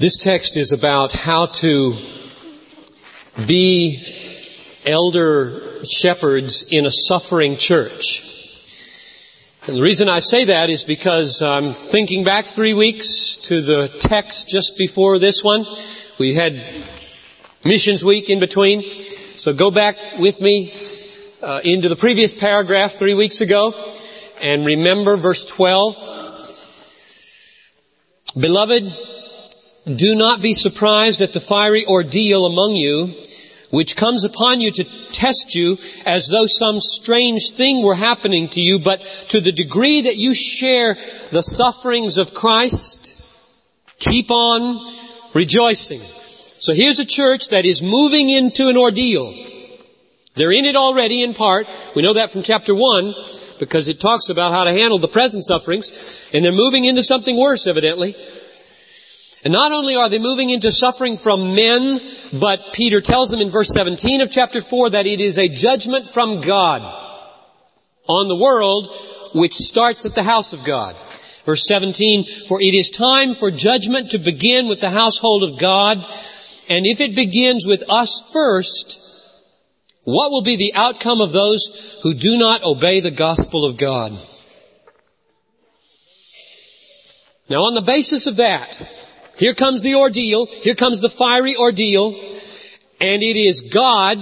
This text is about how to be elder shepherds in a suffering church. And the reason I say that is because I'm thinking back three weeks to the text just before this one. We had missions week in between. So go back with me uh, into the previous paragraph three weeks ago and remember verse 12. Beloved, do not be surprised at the fiery ordeal among you, which comes upon you to test you as though some strange thing were happening to you, but to the degree that you share the sufferings of Christ, keep on rejoicing. So here's a church that is moving into an ordeal. They're in it already in part. We know that from chapter 1 because it talks about how to handle the present sufferings and they're moving into something worse evidently. And not only are they moving into suffering from men, but Peter tells them in verse 17 of chapter 4 that it is a judgment from God on the world which starts at the house of God. Verse 17, for it is time for judgment to begin with the household of God, and if it begins with us first, what will be the outcome of those who do not obey the gospel of God? Now on the basis of that, here comes the ordeal. Here comes the fiery ordeal. And it is God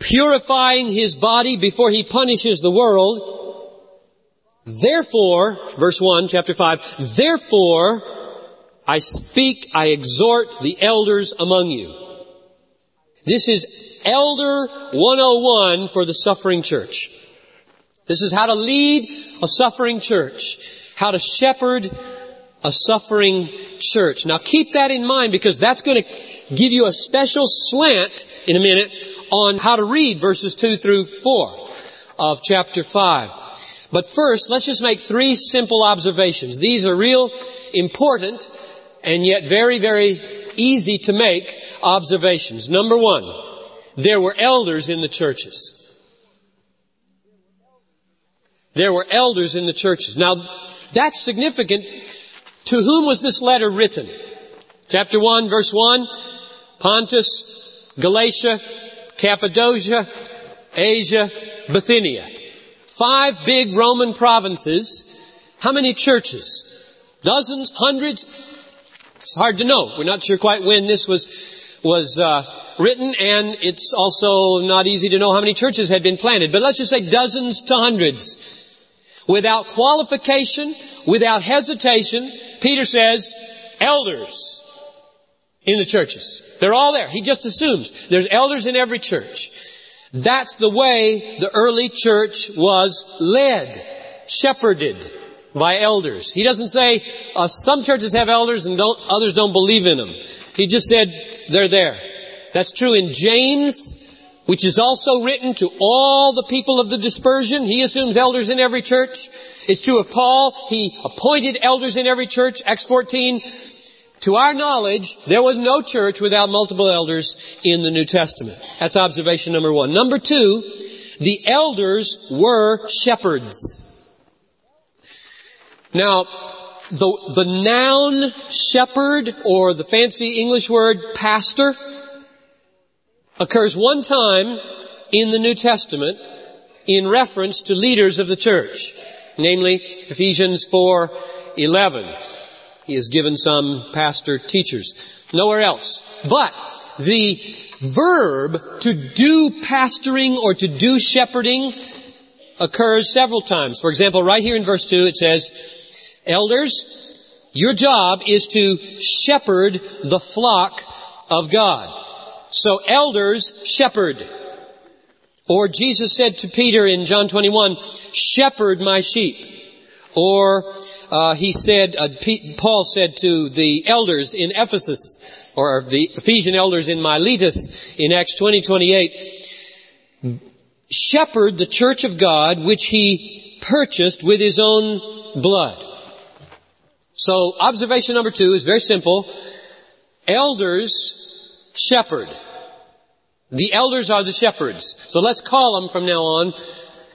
purifying His body before He punishes the world. Therefore, verse 1, chapter 5, therefore I speak, I exhort the elders among you. This is Elder 101 for the suffering church. This is how to lead a suffering church. How to shepherd a suffering church. Now keep that in mind because that's going to give you a special slant in a minute on how to read verses 2 through 4 of chapter 5. But first, let's just make three simple observations. These are real important and yet very, very easy to make observations. Number one, there were elders in the churches. There were elders in the churches. Now, that's significant to whom was this letter written? Chapter 1, verse 1, Pontus, Galatia, Cappadocia, Asia, Bithynia. Five big Roman provinces. How many churches? Dozens? Hundreds? It's hard to know. We're not sure quite when this was was uh, written, and it's also not easy to know how many churches had been planted. But let's just say dozens to hundreds. Without qualification, without hesitation, Peter says, elders in the churches. They're all there. He just assumes there's elders in every church. That's the way the early church was led, shepherded by elders. He doesn't say uh, some churches have elders and don't, others don't believe in them. He just said they're there. That's true in James which is also written to all the people of the dispersion. He assumes elders in every church. It's true of Paul. He appointed elders in every church. Acts 14. To our knowledge, there was no church without multiple elders in the New Testament. That's observation number one. Number two, the elders were shepherds. Now, the, the noun shepherd or the fancy English word pastor occurs one time in the New Testament in reference to leaders of the church, namely Ephesians 4:11. He has given some pastor teachers. Nowhere else. But the verb to do pastoring or to do shepherding occurs several times. For example, right here in verse 2 it says, Elders, your job is to shepherd the flock of God. So elders shepherd. Or Jesus said to Peter in John 21, shepherd my sheep. Or uh, he said, uh, Paul said to the elders in Ephesus, or the Ephesian elders in Miletus in Acts 20, 28, shepherd the church of God which he purchased with his own blood. So observation number two is very simple. Elders shepherd. The elders are the shepherds. So let's call them from now on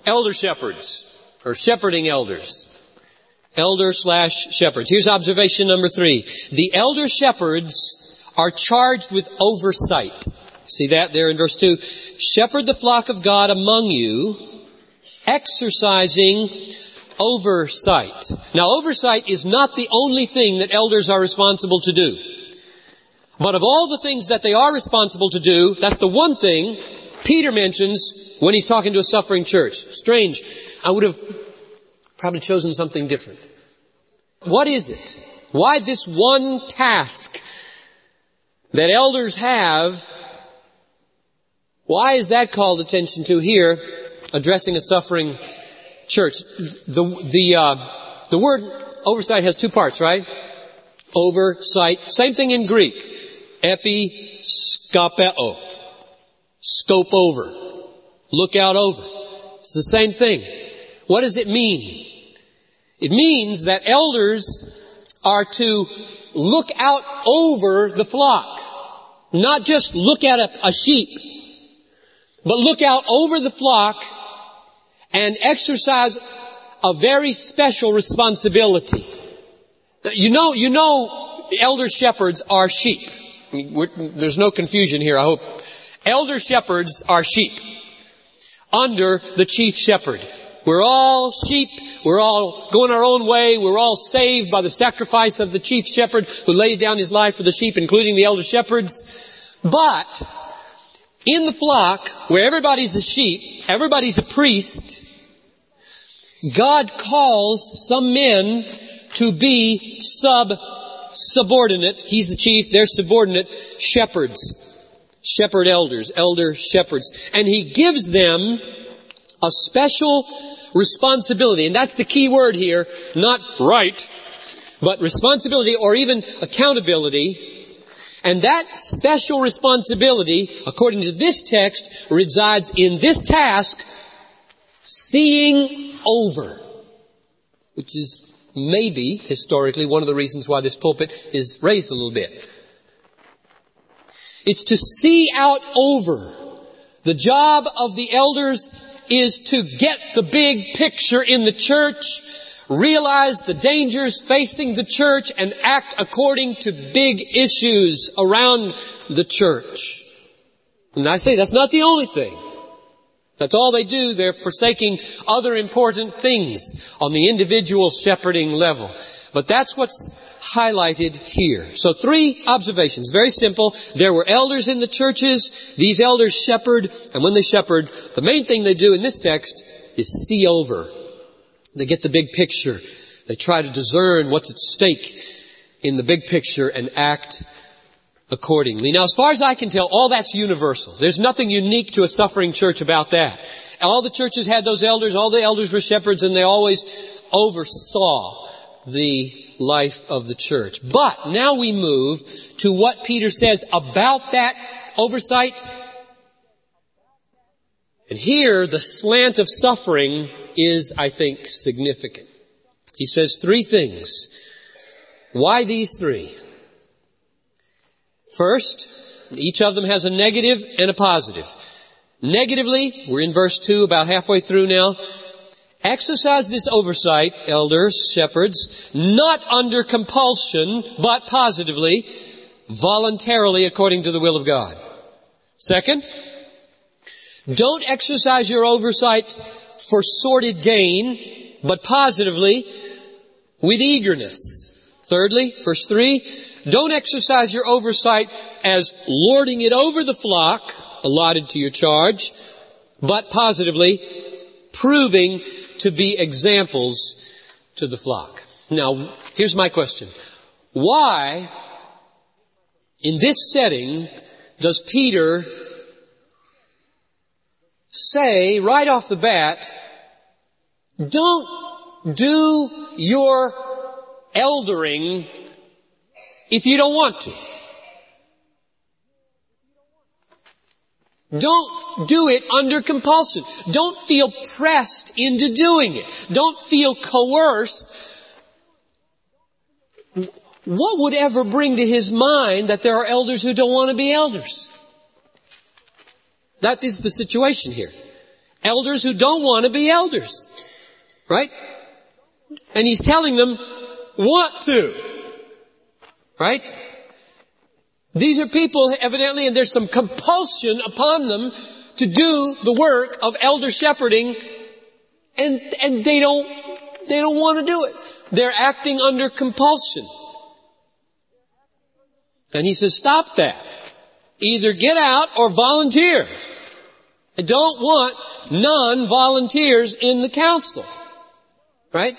elder shepherds or shepherding elders. Elder slash shepherds. Here's observation number three. The elder shepherds are charged with oversight. See that there in verse 2? Shepherd the flock of God among you, exercising oversight. Now oversight is not the only thing that elders are responsible to do. But of all the things that they are responsible to do, that's the one thing Peter mentions when he's talking to a suffering church. Strange. I would have probably chosen something different. What is it? Why this one task that elders have? Why is that called attention to here, addressing a suffering church? The, the, uh, the word oversight has two parts, right? Oversight. Same thing in Greek. Episkopeo. Scope over. Look out over. It's the same thing. What does it mean? It means that elders are to look out over the flock. Not just look at a, a sheep, but look out over the flock and exercise a very special responsibility. You know, you know, elder shepherds are sheep. There's no confusion here, I hope. Elder shepherds are sheep under the chief shepherd. We're all sheep. We're all going our own way. We're all saved by the sacrifice of the chief shepherd who laid down his life for the sheep, including the elder shepherds. But in the flock, where everybody's a sheep, everybody's a priest, God calls some men to be sub subordinate. He's the chief, they're subordinate shepherds. Shepherd elders, elder shepherds. And he gives them a special responsibility. And that's the key word here, not right, but responsibility or even accountability. And that special responsibility, according to this text, resides in this task, seeing over. Which is maybe, historically, one of the reasons why this pulpit is raised a little bit. It's to see out over. The job of the elders is to get the big picture in the church, realize the dangers facing the church, and act according to big issues around the church. And I say that's not the only thing. That's all they do. They're forsaking other important things on the individual shepherding level. But that's what's highlighted here. So three observations. Very simple. There were elders in the churches. These elders shepherd. And when they shepherd, the main thing they do in this text is see over. They get the big picture. They try to discern what's at stake in the big picture and act accordingly. Now, as far as I can tell, all that's universal. There's nothing unique to a suffering church about that. All the churches had those elders, all the elders were shepherds, and they always oversaw the life of the church. But now we move to what Peter says about that oversight. And here, the slant of suffering is, I think, significant. He says three things. Why these three? First, each of them has a negative and a positive. Negatively, we're in verse 2, about halfway through now. Exercise this oversight, elders, shepherds, not under compulsion, but positively, voluntarily according to the will of God. Second, don't exercise your oversight for sordid gain, but positively, with eagerness. Thirdly, verse 3, don't exercise your oversight as lording it over the flock allotted to your charge, but positively proving to be examples to the flock. Now, here's my question. Why, in this setting, does Peter say right off the bat, don't do your eldering if you don't want to. Don't do it under compulsion. Don't feel pressed into doing it. Don't feel coerced. What would ever bring to his mind that there are elders who don't want to be elders? That is the situation here. Elders who don't want to be elders. Right? And he's telling them what to. Right? These are people evidently and there's some compulsion upon them to do the work of elder shepherding and, and they don't, they don't want to do it. They're acting under compulsion. And he says, stop that. Either get out or volunteer. I don't want non-volunteers in the council. Right?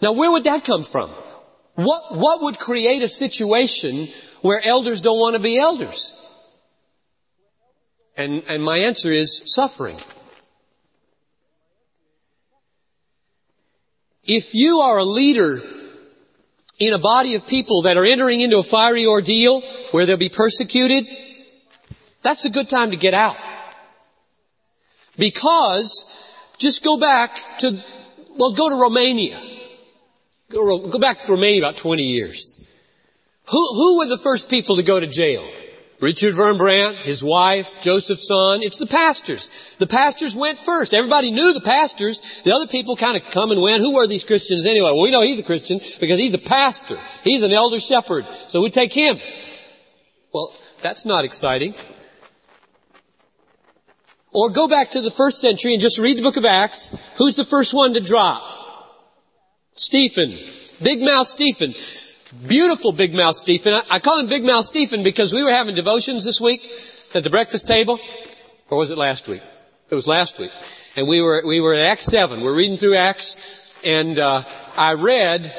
Now where would that come from? What, what would create a situation where elders don't want to be elders? And, and my answer is suffering. If you are a leader in a body of people that are entering into a fiery ordeal where they'll be persecuted, that's a good time to get out. Because, just go back to, well, go to Romania. Go, back to Romania about 20 years. Who, who were the first people to go to jail? Richard Wurmbrand, his wife, Joseph Tson, it's the pastors. The pastors went first. Everybody knew the pastors. The other people kind of come and went. Who were these Christians anyway? Well, we know he's a Christian because he's a pastor. He's an elder shepherd. So we take him. Well, that's not exciting. Or go back to the first century and just read the book of Acts. Who's the first one to drop? Stephen. Big mouth Stephen. Beautiful big mouth Stephen. I call him big mouth Stephen because we were having devotions this week at the breakfast table. Or was it last week? It was last week. And we were, we were at Acts 7. We're reading through Acts and, uh, I read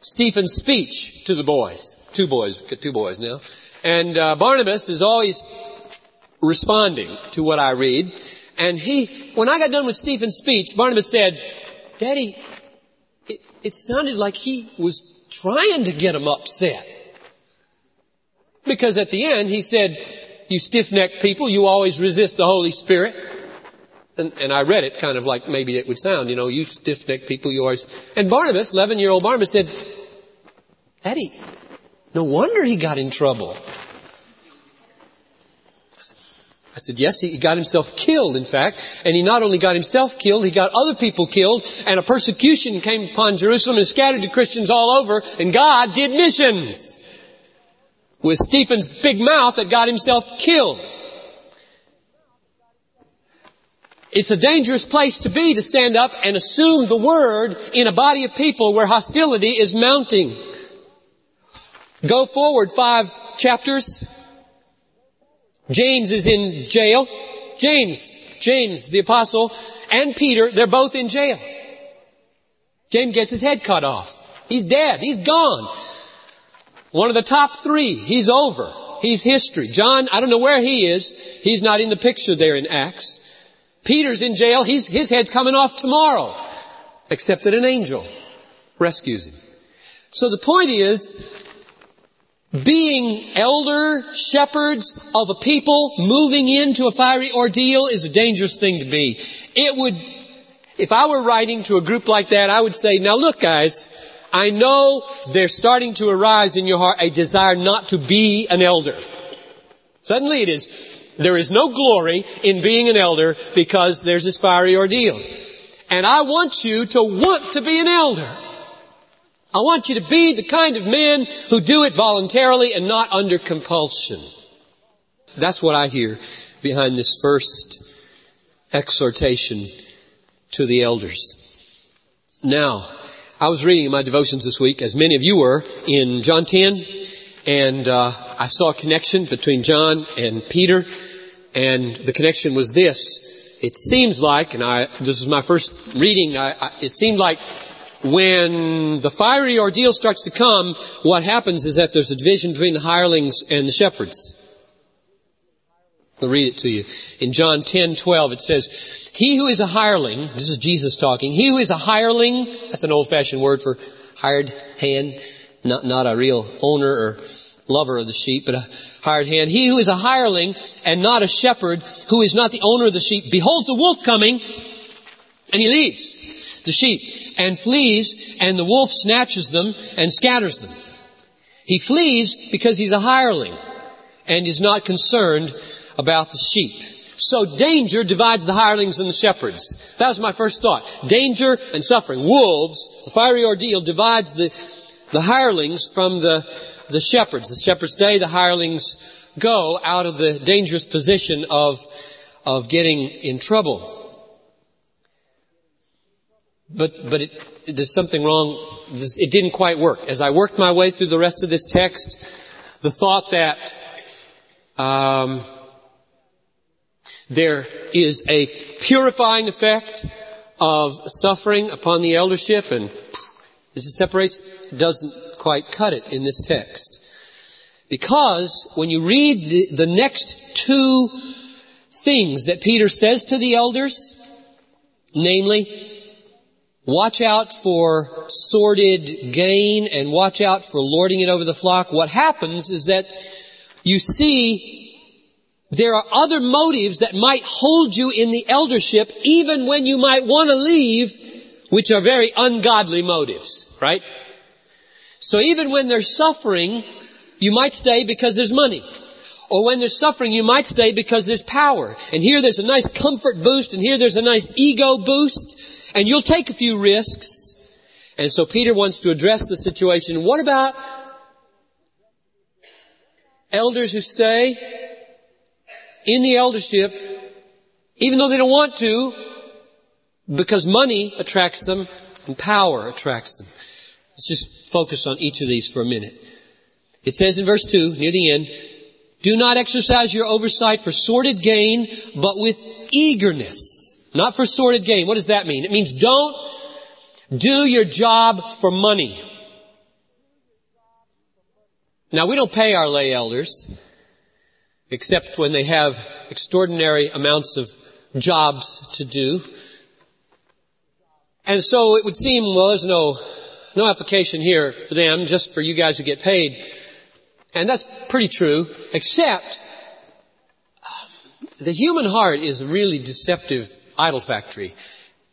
Stephen's speech to the boys. Two boys, got two boys now. And, uh, Barnabas is always responding to what I read. And he, when I got done with Stephen's speech, Barnabas said, Daddy, it, sounded like he was trying to get him upset. Because at the end he said, you stiff-necked people, you always resist the Holy Spirit. And, and I read it kind of like maybe it would sound, you know, you stiff-necked people, you always, and Barnabas, 11 year old Barnabas said, Eddie, no wonder he got in trouble. Said, yes, he got himself killed, in fact. And he not only got himself killed, he got other people killed, and a persecution came upon Jerusalem and scattered the Christians all over, and God did missions. With Stephen's big mouth that got himself killed. It's a dangerous place to be to stand up and assume the word in a body of people where hostility is mounting. Go forward five chapters. James is in jail. James, James the apostle, and Peter, they're both in jail. James gets his head cut off. He's dead. He's gone. One of the top three. He's over. He's history. John, I don't know where he is. He's not in the picture there in Acts. Peter's in jail. He's, his head's coming off tomorrow. Except that an angel rescues him. So the point is, being elder shepherds of a people moving into a fiery ordeal is a dangerous thing to be. It would, if I were writing to a group like that, I would say, now look guys, I know there's starting to arise in your heart a desire not to be an elder. Suddenly it is, there is no glory in being an elder because there's this fiery ordeal. And I want you to want to be an elder. I want you to be the kind of men who do it voluntarily and not under compulsion. That's what I hear behind this first exhortation to the elders. Now, I was reading in my devotions this week, as many of you were, in John 10, and uh, I saw a connection between John and Peter, and the connection was this. It seems like, and I, this is my first reading, I, I, it seemed like when the fiery ordeal starts to come, what happens is that there's a division between the hirelings and the shepherds. I'll read it to you. In John 10, 12, it says, He who is a hireling, this is Jesus talking, he who is a hireling, that's an old fashioned word for hired hand, not, not a real owner or lover of the sheep, but a hired hand. He who is a hireling and not a shepherd, who is not the owner of the sheep, beholds the wolf coming, and he leaves the sheep and flees and the wolf snatches them and scatters them. He flees because he's a hireling and is not concerned about the sheep. So danger divides the hirelings and the shepherds. That was my first thought. Danger and suffering. Wolves, the fiery ordeal divides the, the hirelings from the, the shepherds. The shepherds stay, the hirelings go out of the dangerous position of, of getting in trouble. But, but it, there's something wrong. It didn't quite work. As I worked my way through the rest of this text, the thought that, um, there is a purifying effect of suffering upon the eldership and as it separates, doesn't quite cut it in this text. Because when you read the, the next two things that Peter says to the elders, namely, watch out for sordid gain and watch out for lording it over the flock, what happens is that you see there are other motives that might hold you in the eldership even when you might want to leave, which are very ungodly motives, right? So even when there's suffering, you might stay because there's money. Or when there's suffering, you might stay because there's power. And here there's a nice comfort boost, and here there's a nice ego boost, and you'll take a few risks. And so Peter wants to address the situation. What about elders who stay in the eldership, even though they don't want to, because money attracts them and power attracts them. Let's just focus on each of these for a minute. It says in verse 2, near the end, do not exercise your oversight for sordid gain, but with eagerness. Not for sordid gain. What does that mean? It means don't do your job for money. Now we don't pay our lay elders except when they have extraordinary amounts of jobs to do. And so it would seem, well, there's no, no application here for them, just for you guys who get paid. And that's pretty true, except the human heart is a really deceptive idol factory.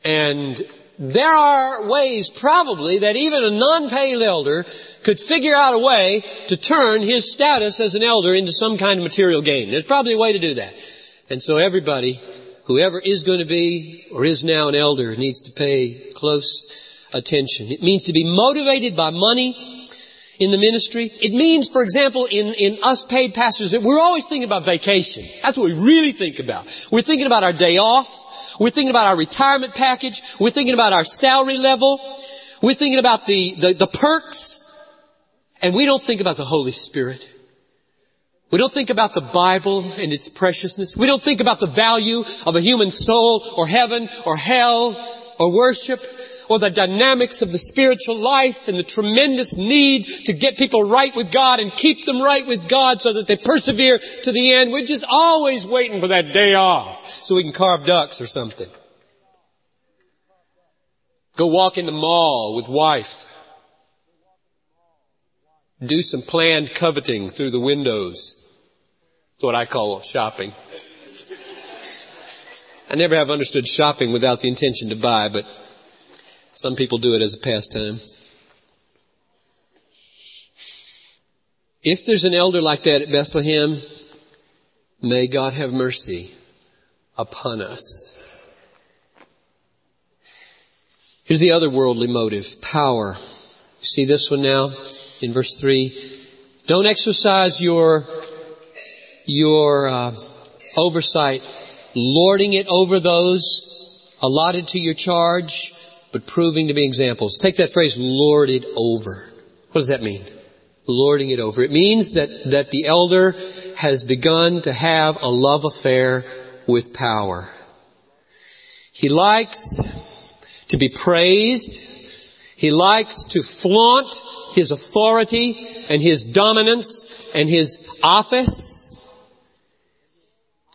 And there are ways probably that even a non-paid elder could figure out a way to turn his status as an elder into some kind of material gain. There's probably a way to do that. And so everybody, whoever is going to be or is now an elder needs to pay close attention. It means to be motivated by money in the ministry. It means, for example, in, in us paid pastors that we're always thinking about vacation. That's what we really think about. We're thinking about our day off. We're thinking about our retirement package. We're thinking about our salary level. We're thinking about the, the, the perks. And we don't think about the Holy Spirit. We don't think about the Bible and its preciousness. We don't think about the value of a human soul or heaven or hell or worship or the dynamics of the spiritual life and the tremendous need to get people right with God and keep them right with God so that they persevere to the end. We're just always waiting for that day off so we can carve ducks or something. Go walk in the mall with wife. Do some planned coveting through the windows. That's what I call shopping. I never have understood shopping without the intention to buy, but some people do it as a pastime. If there's an elder like that at Bethlehem, may God have mercy upon us. Here's the other worldly motive, power. You see this one now in verse 3. Don't exercise your, your uh, oversight, lording it over those allotted to your charge, but proving to be examples. Take that phrase, lorded over. What does that mean? Lording it over. It means that, that the elder has begun to have a love affair with power. He likes to be praised. He likes to flaunt his authority and his dominance and his office.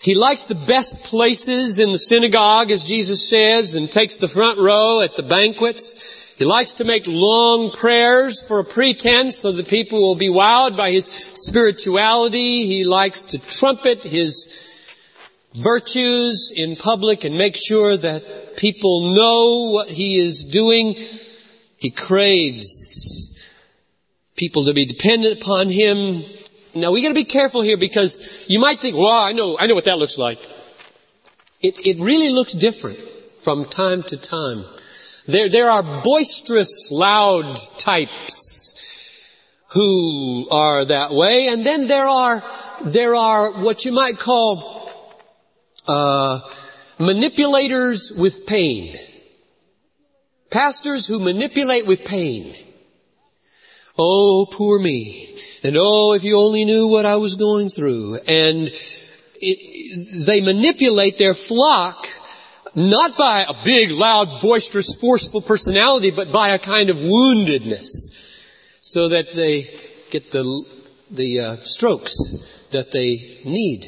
He likes the best places in the synagogue, as Jesus says, and takes the front row at the banquets. He likes to make long prayers for a pretense so the people will be wowed by his spirituality. He likes to trumpet his virtues in public and make sure that people know what he is doing. He craves people to be dependent upon him now we gotta be careful here because you might think, well, I know, I know what that looks like. it, it really looks different from time to time. There, there are boisterous, loud types who are that way, and then there are, there are what you might call, uh, manipulators with pain. Pastors who manipulate with pain. Oh, poor me. And oh, if you only knew what I was going through. And it, they manipulate their flock not by a big, loud, boisterous, forceful personality, but by a kind of woundedness, so that they get the the uh, strokes that they need.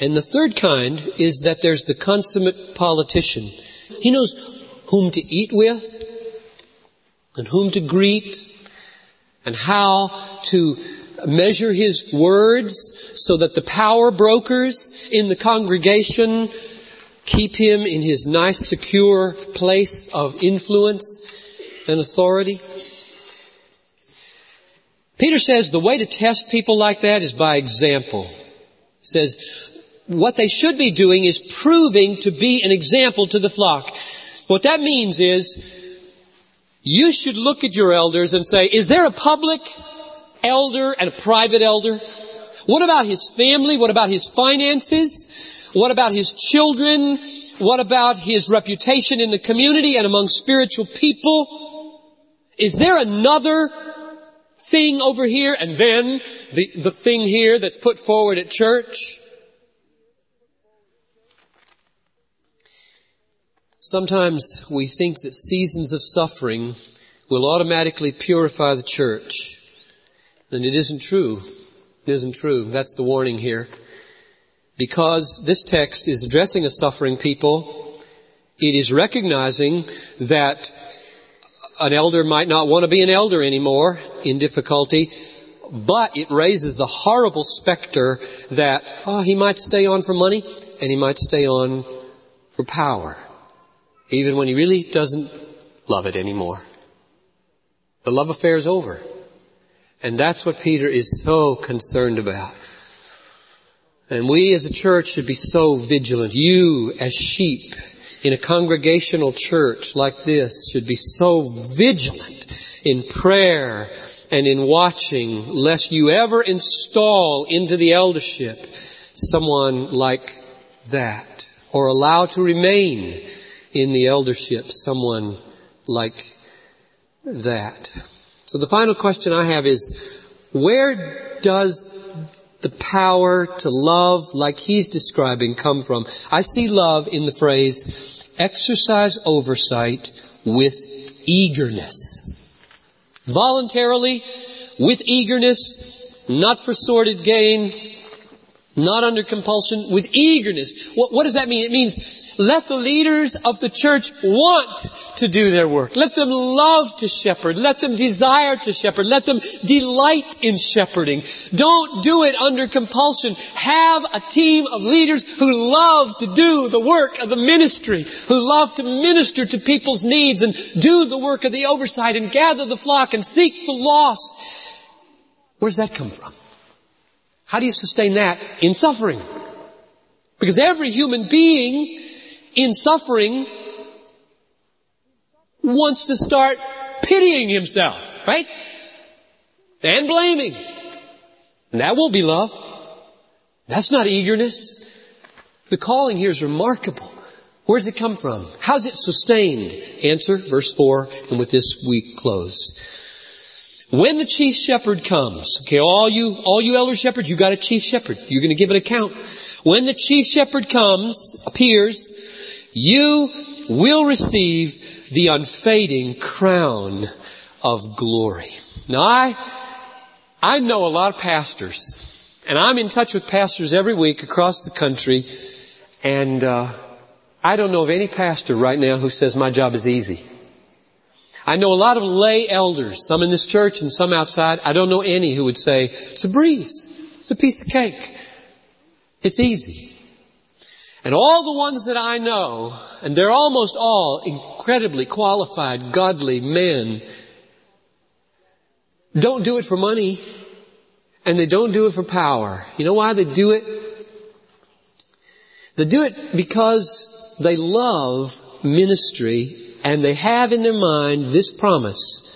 And the third kind is that there's the consummate politician. He knows whom to eat with, and whom to greet, and how to measure his words so that the power brokers in the congregation keep him in his nice, secure place of influence and authority. Peter says the way to test people like that is by example. He says what they should be doing is proving to be an example to the flock. What that means is you should look at your elders and say, is there a public elder and a private elder? What about his family? What about his finances? What about his children? What about his reputation in the community and among spiritual people? Is there another thing over here and then the, the thing here that's put forward at church? Sometimes we think that seasons of suffering will automatically purify the church. And it isn't true. It isn't true. That's the warning here. Because this text is addressing a suffering people, it is recognizing that an elder might not want to be an elder anymore in difficulty, but it raises the horrible specter that, oh, he might stay on for money and he might stay on for power, even when he really doesn't love it anymore. The love affair is over. And that's what Peter is so concerned about. And we as a church should be so vigilant. You as sheep in a congregational church like this should be so vigilant in prayer and in watching lest you ever install into the eldership someone like that or allow to remain in the eldership someone like that. So the final question I have is, where does the power to love like he's describing come from? I see love in the phrase, exercise oversight with eagerness. Voluntarily, with eagerness, not for sordid gain, not under compulsion, with eagerness. What, what, does that mean? It means let the leaders of the church want to do their work. Let them love to shepherd. Let them desire to shepherd. Let them delight in shepherding. Don't do it under compulsion. Have a team of leaders who love to do the work of the ministry, who love to minister to people's needs and do the work of the oversight and gather the flock and seek the lost. Where does that come from? How do you sustain that in suffering? Because every human being in suffering wants to start pitying himself, right? And blaming. And that won't be love. That's not eagerness. The calling here is remarkable. Where does it come from? How's it sustained? Answer, verse 4, and with this we close. When the chief shepherd comes, okay, all you, all you elder shepherds, you got a chief shepherd. You're going to give an account. When the chief shepherd comes, appears, you will receive the unfading crown of glory. Now I, I know a lot of pastors, and I'm in touch with pastors every week across the country, and uh, I don't know of any pastor right now who says my job is easy. I know a lot of lay elders, some in this church and some outside. I don't know any who would say, it's a breeze. It's a piece of cake. It's easy. And all the ones that I know, and they're almost all incredibly qualified, godly men, don't do it for money, and they don't do it for power. You know why they do it? They do it because they love ministry and they have in their mind this promise.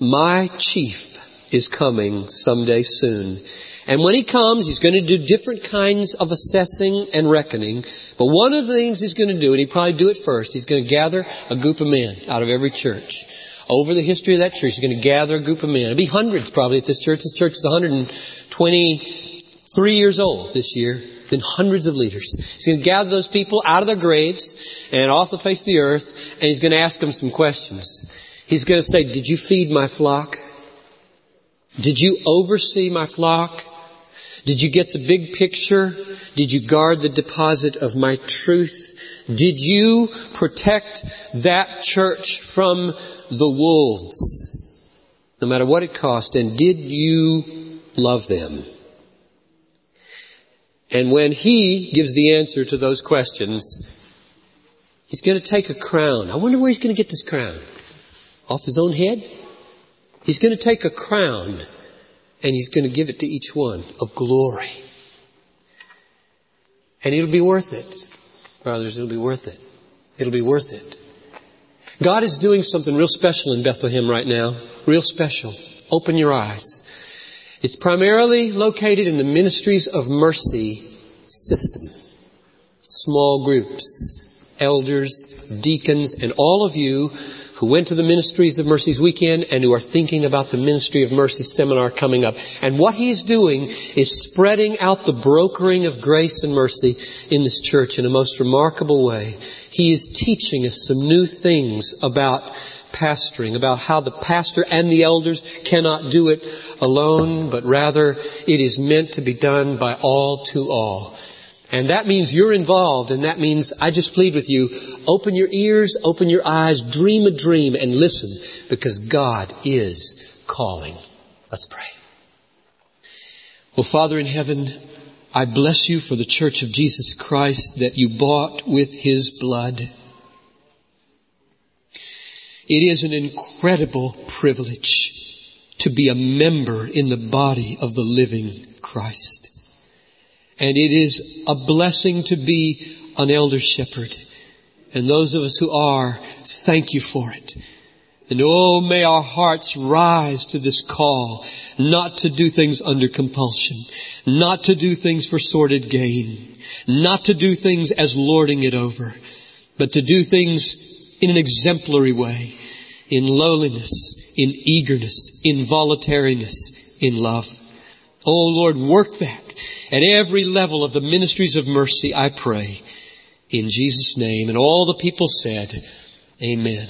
My chief is coming someday soon. And when he comes, he's going to do different kinds of assessing and reckoning. But one of the things he's going to do, and he probably do it first, he's going to gather a group of men out of every church. Over the history of that church, he's going to gather a group of men. It'll be hundreds probably at this church. This church is 123 years old this year. Been hundreds of leaders. He's going to gather those people out of their graves and off the face of the earth, and he's going to ask them some questions. He's going to say, did you feed my flock? Did you oversee my flock? Did you get the big picture? Did you guard the deposit of my truth? Did you protect that church from the wolves? No matter what it cost. And did you love them? And when he gives the answer to those questions, he's going to take a crown. I wonder where he's going to get this crown. Off his own head? He's going to take a crown and he's going to give it to each one of glory. And it'll be worth it. Brothers, it'll be worth it. It'll be worth it. God is doing something real special in Bethlehem right now. Real special. Open your eyes. It's primarily located in the ministries of mercy system. Small groups, elders, deacons, and all of you who went to the Ministries of Mercies weekend and who are thinking about the Ministry of Mercy seminar coming up. And what he's doing is spreading out the brokering of grace and mercy in this church in a most remarkable way. He is teaching us some new things about pastoring, about how the pastor and the elders cannot do it alone, but rather it is meant to be done by all to all. And that means you're involved, and that means I just plead with you, open your ears, open your eyes, dream a dream, and listen, because God is calling. Let's pray. Well, Father in heaven, I bless you for the church of Jesus Christ that you bought with his blood. It is an incredible privilege to be a member in the body of the living Christ. And it is a blessing to be an elder shepherd. And those of us who are, thank you for it. And oh, may our hearts rise to this call, not to do things under compulsion, not to do things for sordid gain, not to do things as lording it over, but to do things in an exemplary way, in lowliness, in eagerness, in voluntariness, in love. Oh Lord, work that at every level of the ministries of mercy, I pray. In Jesus' name. And all the people said, Amen.